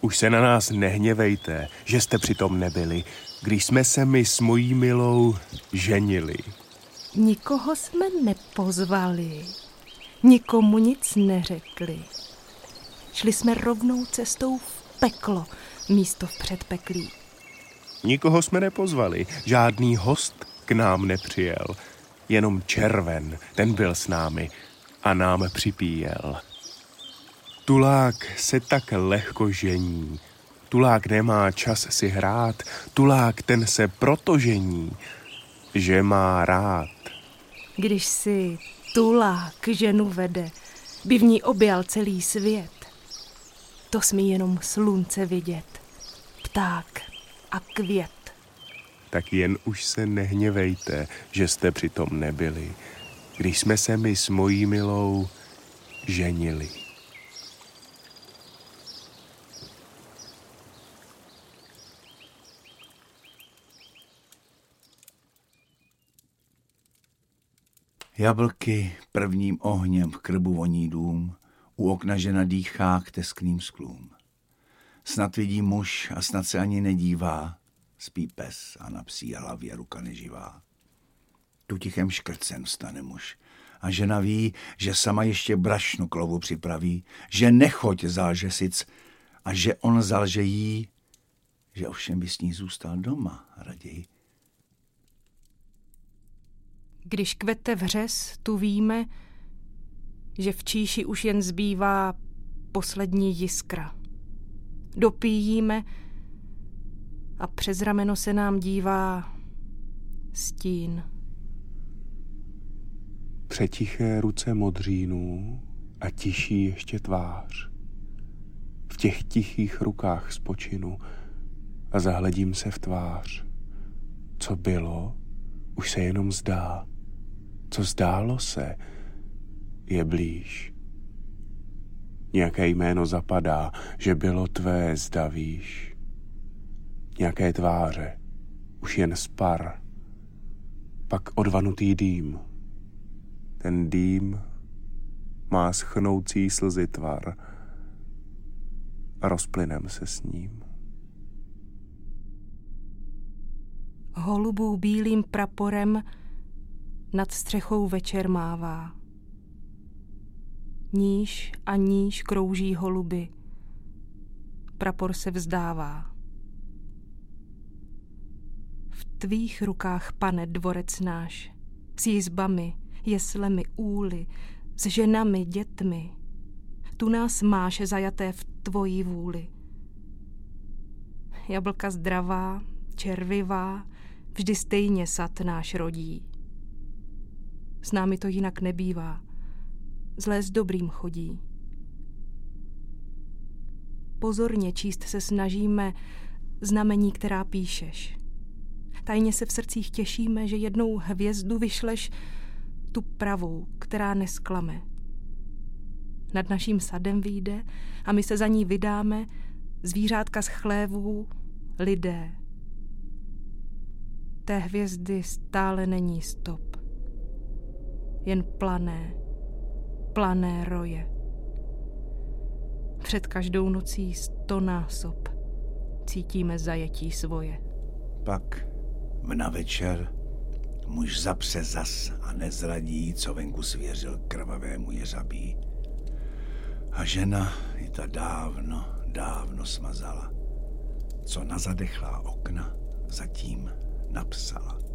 Už se na nás nehněvejte, že jste přitom nebyli, když jsme se my s mojí milou ženili. Nikoho jsme nepozvali, nikomu nic neřekli. Šli jsme rovnou cestou v peklo, místo v předpeklí. Nikoho jsme nepozvali, žádný host k nám nepřijel. Jenom červen, ten byl s námi a nám připíjel. Tulák se tak lehko žení, tulák nemá čas si hrát, tulák ten se proto žení, že má rád. Když si tulák ženu vede, by v ní objal celý svět. To smí jenom slunce vidět, pták a květ. Tak jen už se nehněvejte, že jste přitom nebyli, když jsme se my s mojí milou ženili. Jablky prvním ohněm v krbu voní dům, u okna žena dýchá k teskným sklům. Snad vidí muž a snad se ani nedívá, spí pes a na psí hlavě ruka neživá. Tu tichem škrcem stane muž a žena ví, že sama ještě brašnu klovu připraví, že nechoď zalže sic a že on zalže jí, že ovšem by s ní zůstal doma raději když kvete vřes, tu víme, že v číši už jen zbývá poslední jiskra. Dopíjíme a přes rameno se nám dívá stín. Přetiché ruce modřínů a tiší ještě tvář. V těch tichých rukách spočinu a zahledím se v tvář. Co bylo, už se jenom zdá co zdálo se, je blíž. Nějaké jméno zapadá, že bylo tvé, zda víš. Nějaké tváře, už jen spar. Pak odvanutý dým. Ten dým má schnoucí slzy tvar a rozplynem se s ním. Holubů bílým praporem nad střechou večer mává. Níž a níž krouží holuby. Prapor se vzdává. V tvých rukách, pane, dvorec náš, s jizbami, jeslemi, úly, s ženami, dětmi. Tu nás máš zajaté v tvojí vůli. Jablka zdravá, červivá, vždy stejně sad náš rodí. S námi to jinak nebývá. Zlé s dobrým chodí. Pozorně číst se snažíme znamení, která píšeš. Tajně se v srdcích těšíme, že jednou hvězdu vyšleš tu pravou, která nesklame. Nad naším sadem vyjde a my se za ní vydáme, zvířátka z chlévů, lidé. Té hvězdy stále není stop jen plané, plané roje. Před každou nocí sto násob cítíme zajetí svoje. Pak na večer muž zapře zas a nezradí, co venku svěřil krvavému jeřabí. A žena i ta dávno, dávno smazala, co na zadechlá okna zatím napsala.